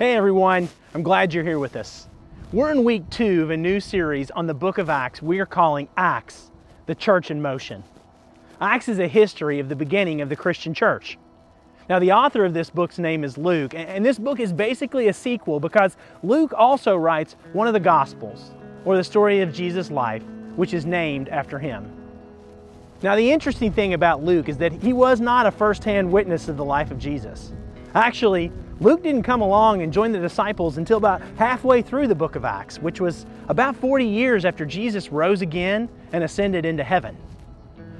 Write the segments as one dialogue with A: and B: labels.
A: Hey everyone, I'm glad you're here with us. We're in week two of a new series on the book of Acts we are calling Acts, the Church in Motion. Acts is a history of the beginning of the Christian church. Now, the author of this book's name is Luke, and this book is basically a sequel because Luke also writes one of the Gospels, or the story of Jesus' life, which is named after him. Now, the interesting thing about Luke is that he was not a first hand witness of the life of Jesus. Actually, Luke didn't come along and join the disciples until about halfway through the book of Acts, which was about 40 years after Jesus rose again and ascended into heaven.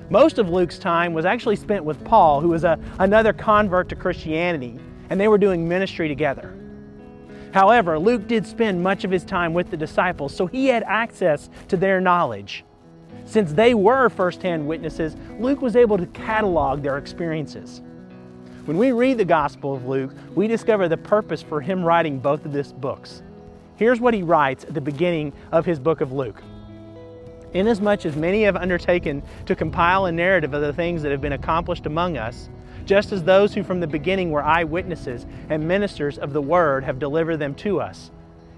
A: Most of Luke's time was actually spent with Paul, who was a, another convert to Christianity, and they were doing ministry together. However, Luke did spend much of his time with the disciples, so he had access to their knowledge. Since they were firsthand witnesses, Luke was able to catalog their experiences. When we read the Gospel of Luke, we discover the purpose for him writing both of these books. Here's what he writes at the beginning of his book of Luke. Inasmuch as many have undertaken to compile a narrative of the things that have been accomplished among us, just as those who from the beginning were eyewitnesses and ministers of the word have delivered them to us.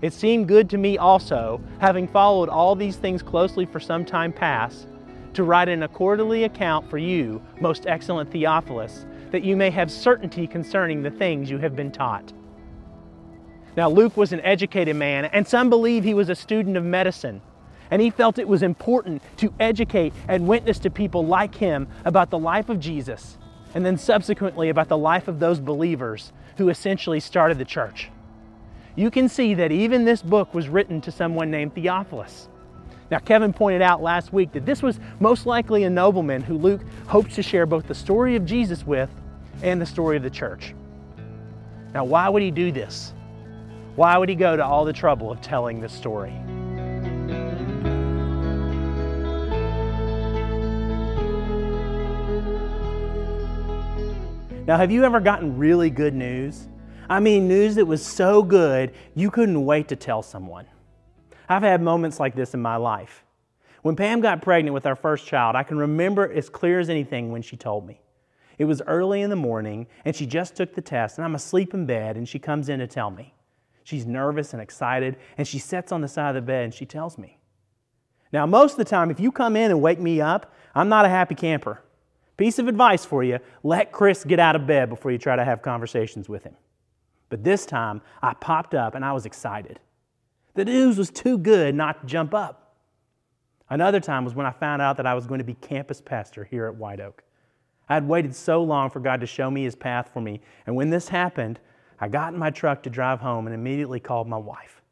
A: It seemed good to me also, having followed all these things closely for some time past, to write an accordingly account for you, most excellent Theophilus, that you may have certainty concerning the things you have been taught. Now, Luke was an educated man, and some believe he was a student of medicine and he felt it was important to educate and witness to people like him about the life of Jesus and then subsequently about the life of those believers who essentially started the church. You can see that even this book was written to someone named Theophilus. Now, Kevin pointed out last week that this was most likely a nobleman who Luke hopes to share both the story of Jesus with and the story of the church. Now, why would he do this? Why would he go to all the trouble of telling this story? Now, have you ever gotten really good news? I mean, news that was so good you couldn't wait to tell someone. I've had moments like this in my life. When Pam got pregnant with our first child, I can remember as clear as anything when she told me. It was early in the morning, and she just took the test, and I'm asleep in bed, and she comes in to tell me. She's nervous and excited, and she sits on the side of the bed and she tells me. Now, most of the time, if you come in and wake me up, I'm not a happy camper. Piece of advice for you let Chris get out of bed before you try to have conversations with him. But this time, I popped up and I was excited. The news was too good not to jump up. Another time was when I found out that I was going to be campus pastor here at White Oak. I had waited so long for God to show me his path for me, and when this happened, I got in my truck to drive home and immediately called my wife.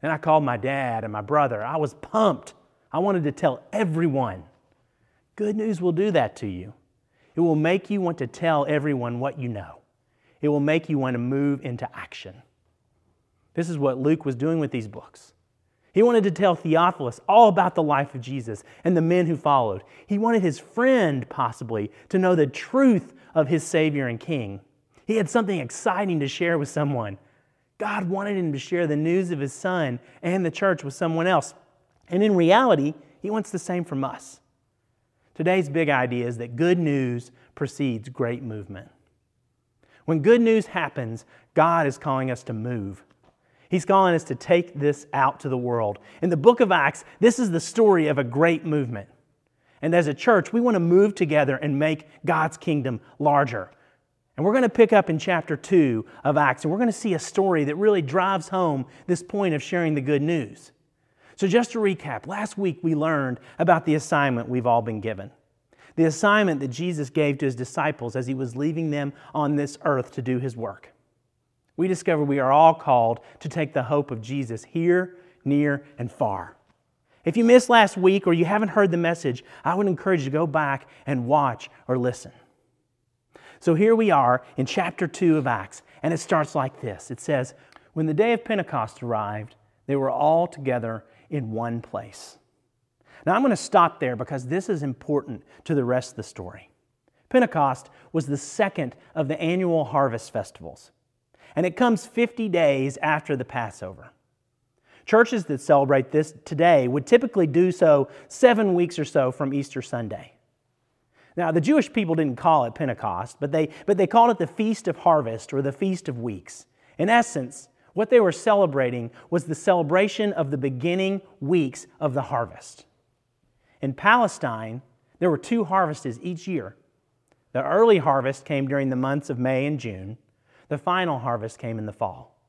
A: Then I called my dad and my brother. I was pumped. I wanted to tell everyone. Good news will do that to you. It will make you want to tell everyone what you know. It will make you want to move into action. This is what Luke was doing with these books. He wanted to tell Theophilus all about the life of Jesus and the men who followed. He wanted his friend, possibly, to know the truth of his Savior and King. He had something exciting to share with someone. God wanted him to share the news of his son and the church with someone else. And in reality, he wants the same from us. Today's big idea is that good news precedes great movement. When good news happens, God is calling us to move. He's calling us to take this out to the world. In the book of Acts, this is the story of a great movement. And as a church, we want to move together and make God's kingdom larger. And we're going to pick up in chapter 2 of Acts, and we're going to see a story that really drives home this point of sharing the good news. So, just to recap, last week we learned about the assignment we've all been given. The assignment that Jesus gave to his disciples as he was leaving them on this earth to do his work. We discover we are all called to take the hope of Jesus here, near, and far. If you missed last week or you haven't heard the message, I would encourage you to go back and watch or listen. So here we are in chapter 2 of Acts, and it starts like this It says, When the day of Pentecost arrived, they were all together in one place. Now, I'm going to stop there because this is important to the rest of the story. Pentecost was the second of the annual harvest festivals, and it comes 50 days after the Passover. Churches that celebrate this today would typically do so seven weeks or so from Easter Sunday. Now, the Jewish people didn't call it Pentecost, but they, but they called it the Feast of Harvest or the Feast of Weeks. In essence, What they were celebrating was the celebration of the beginning weeks of the harvest. In Palestine, there were two harvests each year. The early harvest came during the months of May and June. The final harvest came in the fall.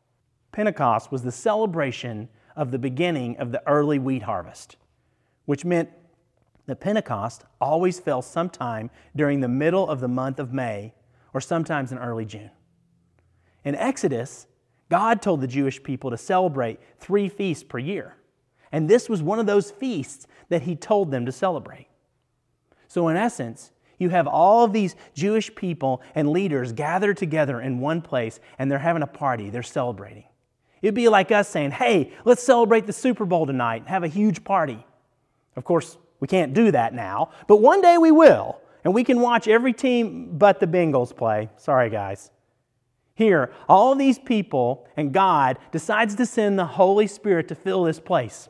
A: Pentecost was the celebration of the beginning of the early wheat harvest, which meant that Pentecost always fell sometime during the middle of the month of May or sometimes in early June. In Exodus, God told the Jewish people to celebrate three feasts per year. And this was one of those feasts that he told them to celebrate. So, in essence, you have all of these Jewish people and leaders gathered together in one place and they're having a party, they're celebrating. It'd be like us saying, hey, let's celebrate the Super Bowl tonight and have a huge party. Of course, we can't do that now, but one day we will, and we can watch every team but the Bengals play. Sorry, guys. Here, all these people and God decides to send the Holy Spirit to fill this place.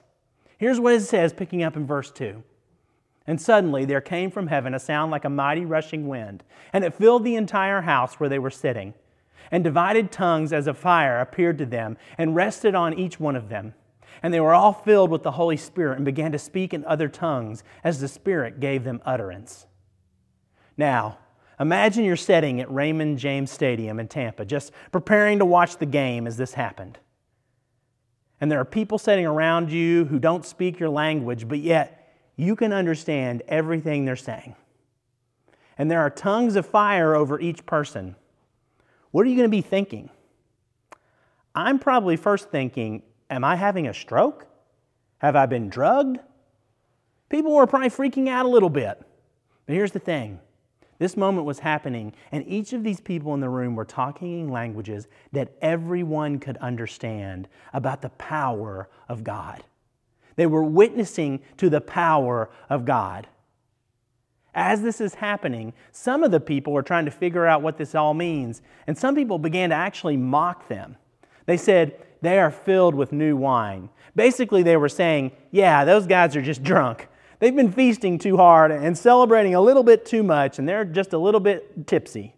A: Here's what it says, picking up in verse 2. And suddenly there came from heaven a sound like a mighty rushing wind, and it filled the entire house where they were sitting. And divided tongues as of fire appeared to them and rested on each one of them. And they were all filled with the Holy Spirit and began to speak in other tongues as the Spirit gave them utterance. Now, imagine you're sitting at Raymond James Stadium in Tampa, just preparing to watch the game as this happened. And there are people sitting around you who don't speak your language, but yet you can understand everything they're saying. And there are tongues of fire over each person. What are you going to be thinking? I'm probably first thinking, Am I having a stroke? Have I been drugged? People were probably freaking out a little bit. But here's the thing this moment was happening, and each of these people in the room were talking in languages that everyone could understand about the power of God. They were witnessing to the power of God. As this is happening, some of the people were trying to figure out what this all means, and some people began to actually mock them. They said, They are filled with new wine. Basically, they were saying, Yeah, those guys are just drunk. They've been feasting too hard and celebrating a little bit too much, and they're just a little bit tipsy.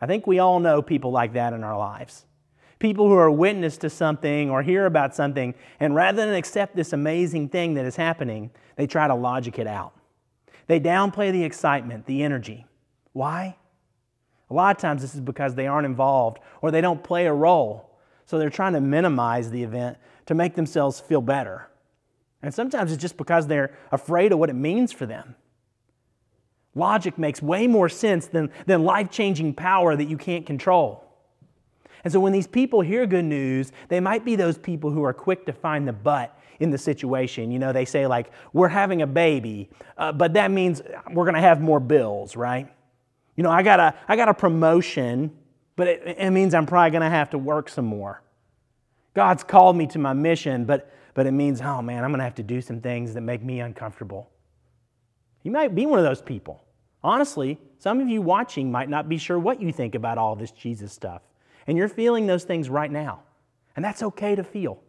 A: I think we all know people like that in our lives people who are witness to something or hear about something, and rather than accept this amazing thing that is happening, they try to logic it out. They downplay the excitement, the energy. Why? A lot of times this is because they aren't involved or they don't play a role. So they're trying to minimize the event to make themselves feel better. And sometimes it's just because they're afraid of what it means for them. Logic makes way more sense than, than life changing power that you can't control. And so when these people hear good news, they might be those people who are quick to find the but in the situation. You know, they say, like, we're having a baby, uh, but that means we're going to have more bills, right? You know, I got a, I got a promotion, but it, it means I'm probably going to have to work some more. God's called me to my mission, but, but it means, oh man, I'm going to have to do some things that make me uncomfortable. You might be one of those people. Honestly, some of you watching might not be sure what you think about all this Jesus stuff. And you're feeling those things right now. And that's okay to feel.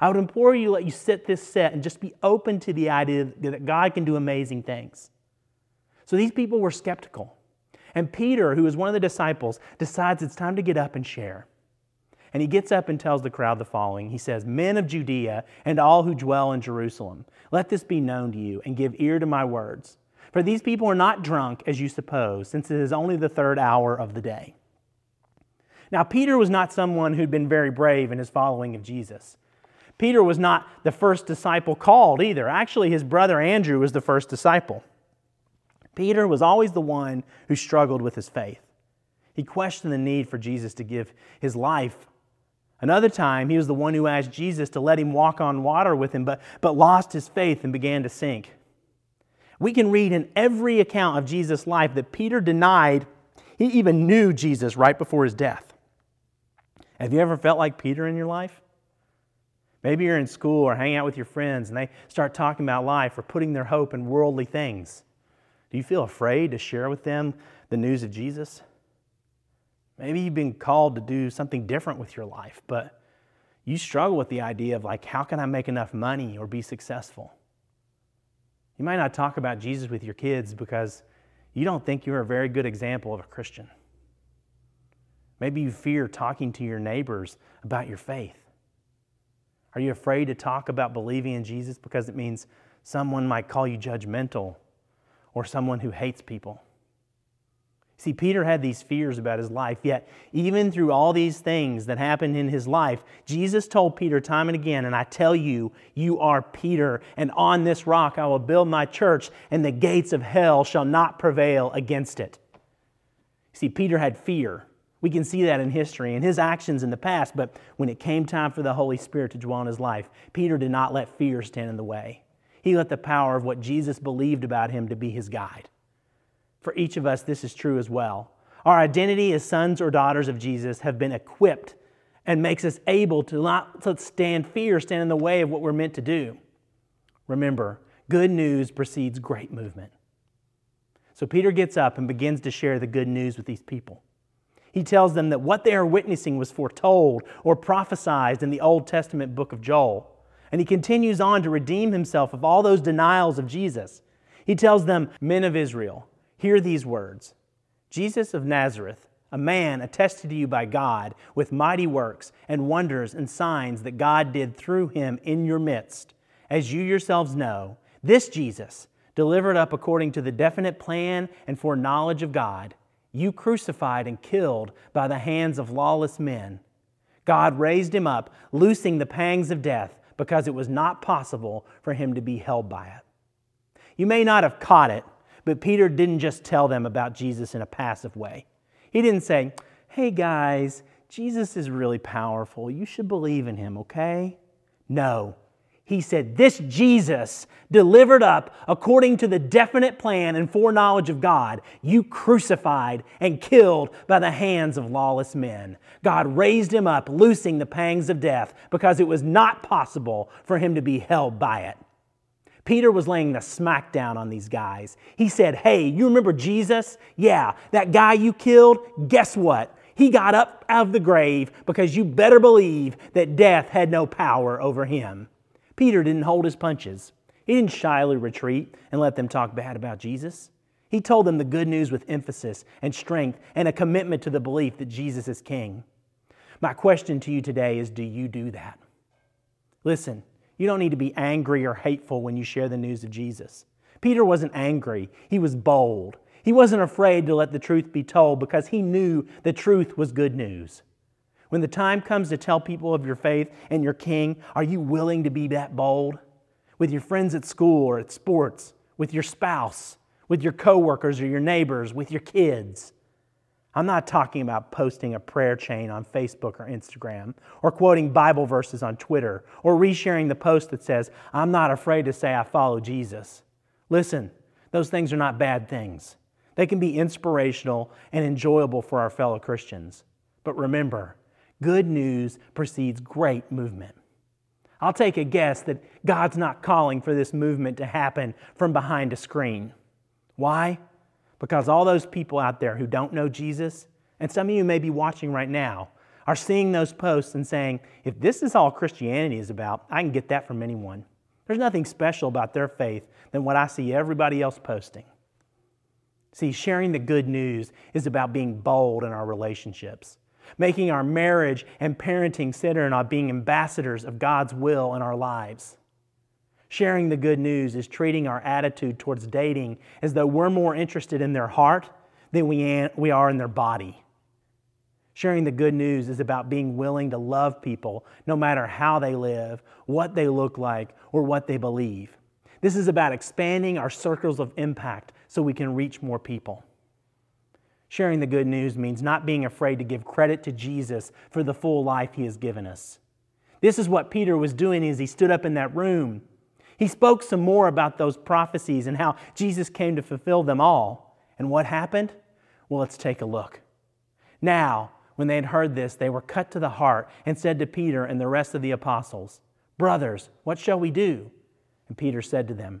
A: I would implore you let you sit this set and just be open to the idea that God can do amazing things. So these people were skeptical. And Peter, who is one of the disciples, decides it's time to get up and share. And he gets up and tells the crowd the following He says, Men of Judea and all who dwell in Jerusalem, let this be known to you and give ear to my words. For these people are not drunk, as you suppose, since it is only the third hour of the day. Now, Peter was not someone who'd been very brave in his following of Jesus. Peter was not the first disciple called either. Actually, his brother Andrew was the first disciple. Peter was always the one who struggled with his faith. He questioned the need for Jesus to give his life. Another time, he was the one who asked Jesus to let him walk on water with him, but, but lost his faith and began to sink. We can read in every account of Jesus' life that Peter denied he even knew Jesus right before his death. Have you ever felt like Peter in your life? Maybe you're in school or hang out with your friends and they start talking about life or putting their hope in worldly things. Do you feel afraid to share with them the news of Jesus? Maybe you've been called to do something different with your life, but you struggle with the idea of like, how can I make enough money or be successful? You might not talk about Jesus with your kids because you don't think you're a very good example of a Christian. Maybe you fear talking to your neighbors about your faith. Are you afraid to talk about believing in Jesus because it means someone might call you judgmental or someone who hates people? See, Peter had these fears about his life, yet, even through all these things that happened in his life, Jesus told Peter time and again, And I tell you, you are Peter, and on this rock I will build my church, and the gates of hell shall not prevail against it. See, Peter had fear. We can see that in history and his actions in the past, but when it came time for the Holy Spirit to dwell in his life, Peter did not let fear stand in the way. He let the power of what Jesus believed about him to be his guide. For each of us, this is true as well. Our identity as sons or daughters of Jesus have been equipped and makes us able to not to stand fear, stand in the way of what we're meant to do. Remember, good news precedes great movement. So Peter gets up and begins to share the good news with these people. He tells them that what they are witnessing was foretold or prophesied in the Old Testament book of Joel. And he continues on to redeem himself of all those denials of Jesus. He tells them, Men of Israel, Hear these words Jesus of Nazareth, a man attested to you by God with mighty works and wonders and signs that God did through him in your midst. As you yourselves know, this Jesus, delivered up according to the definite plan and foreknowledge of God, you crucified and killed by the hands of lawless men. God raised him up, loosing the pangs of death, because it was not possible for him to be held by it. You may not have caught it but Peter didn't just tell them about Jesus in a passive way. He didn't say, hey guys, Jesus is really powerful. You should believe in him, okay? No. He said, This Jesus, delivered up according to the definite plan and foreknowledge of God, you crucified and killed by the hands of lawless men. God raised him up, loosing the pangs of death, because it was not possible for him to be held by it. Peter was laying the smackdown on these guys. He said, Hey, you remember Jesus? Yeah, that guy you killed, guess what? He got up out of the grave because you better believe that death had no power over him. Peter didn't hold his punches. He didn't shyly retreat and let them talk bad about Jesus. He told them the good news with emphasis and strength and a commitment to the belief that Jesus is king. My question to you today is do you do that? Listen, you don't need to be angry or hateful when you share the news of Jesus. Peter wasn't angry, he was bold. He wasn't afraid to let the truth be told because he knew the truth was good news. When the time comes to tell people of your faith and your king, are you willing to be that bold? With your friends at school or at sports, with your spouse, with your coworkers or your neighbors, with your kids. I'm not talking about posting a prayer chain on Facebook or Instagram, or quoting Bible verses on Twitter, or resharing the post that says, I'm not afraid to say I follow Jesus. Listen, those things are not bad things. They can be inspirational and enjoyable for our fellow Christians. But remember, good news precedes great movement. I'll take a guess that God's not calling for this movement to happen from behind a screen. Why? Because all those people out there who don't know Jesus, and some of you may be watching right now, are seeing those posts and saying, if this is all Christianity is about, I can get that from anyone. There's nothing special about their faith than what I see everybody else posting. See, sharing the good news is about being bold in our relationships, making our marriage and parenting center on being ambassadors of God's will in our lives. Sharing the good news is treating our attitude towards dating as though we're more interested in their heart than we, we are in their body. Sharing the good news is about being willing to love people no matter how they live, what they look like, or what they believe. This is about expanding our circles of impact so we can reach more people. Sharing the good news means not being afraid to give credit to Jesus for the full life he has given us. This is what Peter was doing as he stood up in that room he spoke some more about those prophecies and how Jesus came to fulfill them all. And what happened? Well, let's take a look. Now, when they had heard this, they were cut to the heart and said to Peter and the rest of the apostles, Brothers, what shall we do? And Peter said to them,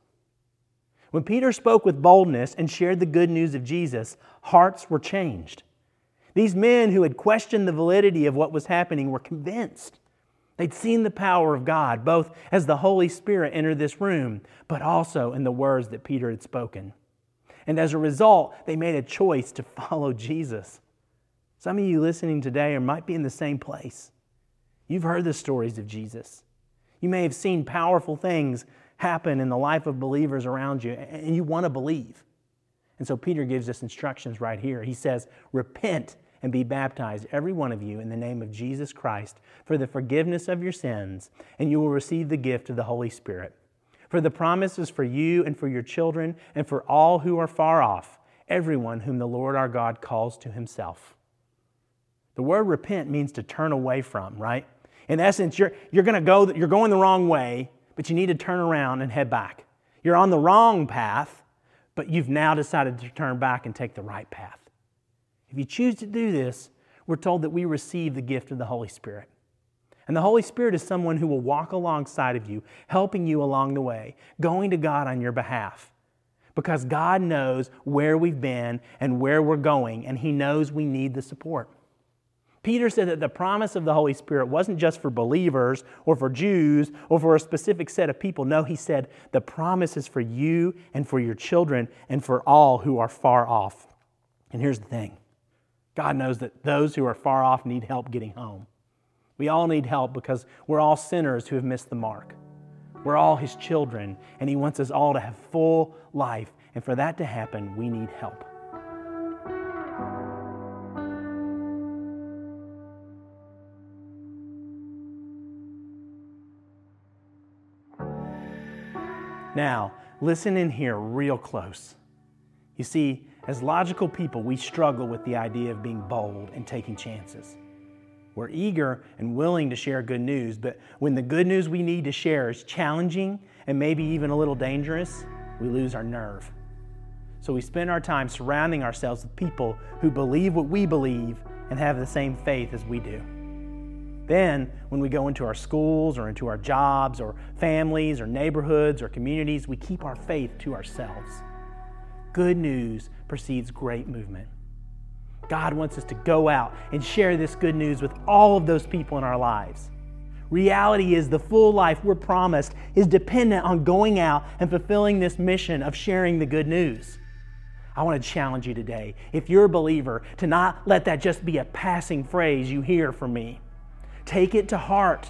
A: When Peter spoke with boldness and shared the good news of Jesus, hearts were changed. These men who had questioned the validity of what was happening were convinced. They'd seen the power of God, both as the Holy Spirit entered this room, but also in the words that Peter had spoken. And as a result, they made a choice to follow Jesus. Some of you listening today might be in the same place. You've heard the stories of Jesus. You may have seen powerful things happen in the life of believers around you, and you want to believe. And so Peter gives us instructions right here. He says, Repent and be baptized, every one of you, in the name of Jesus Christ, for the forgiveness of your sins, and you will receive the gift of the Holy Spirit. For the promise is for you and for your children and for all who are far off, everyone whom the Lord our God calls to himself. The word repent means to turn away from, right? In essence, you're, you're to go, you're going the wrong way, but you need to turn around and head back. You're on the wrong path, but you've now decided to turn back and take the right path. If you choose to do this, we're told that we receive the gift of the Holy Spirit. And the Holy Spirit is someone who will walk alongside of you, helping you along the way, going to God on your behalf. Because God knows where we've been and where we're going, and He knows we need the support. Peter said that the promise of the Holy Spirit wasn't just for believers or for Jews or for a specific set of people. No, he said the promise is for you and for your children and for all who are far off. And here's the thing God knows that those who are far off need help getting home. We all need help because we're all sinners who have missed the mark. We're all his children, and he wants us all to have full life. And for that to happen, we need help. Now, listen in here real close. You see, as logical people, we struggle with the idea of being bold and taking chances. We're eager and willing to share good news, but when the good news we need to share is challenging and maybe even a little dangerous, we lose our nerve. So we spend our time surrounding ourselves with people who believe what we believe and have the same faith as we do. Then, when we go into our schools or into our jobs or families or neighborhoods or communities, we keep our faith to ourselves. Good news precedes great movement. God wants us to go out and share this good news with all of those people in our lives. Reality is the full life we're promised is dependent on going out and fulfilling this mission of sharing the good news. I want to challenge you today, if you're a believer, to not let that just be a passing phrase you hear from me. Take it to heart.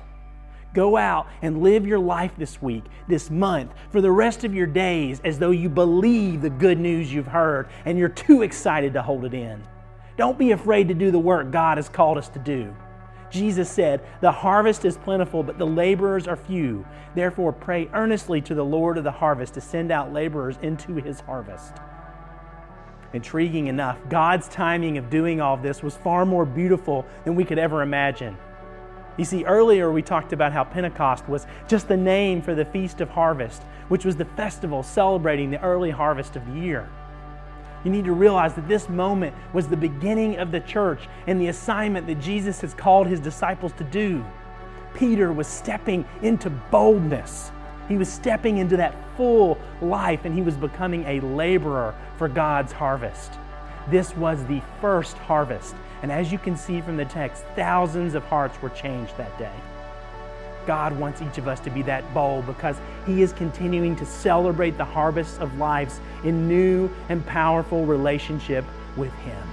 A: Go out and live your life this week, this month, for the rest of your days as though you believe the good news you've heard and you're too excited to hold it in. Don't be afraid to do the work God has called us to do. Jesus said, The harvest is plentiful, but the laborers are few. Therefore, pray earnestly to the Lord of the harvest to send out laborers into his harvest. Intriguing enough, God's timing of doing all this was far more beautiful than we could ever imagine. You see, earlier we talked about how Pentecost was just the name for the Feast of Harvest, which was the festival celebrating the early harvest of the year. You need to realize that this moment was the beginning of the church and the assignment that Jesus has called his disciples to do. Peter was stepping into boldness. He was stepping into that full life and he was becoming a laborer for God's harvest. This was the first harvest. And as you can see from the text, thousands of hearts were changed that day. God wants each of us to be that bold because He is continuing to celebrate the harvest of lives in new and powerful relationship with Him.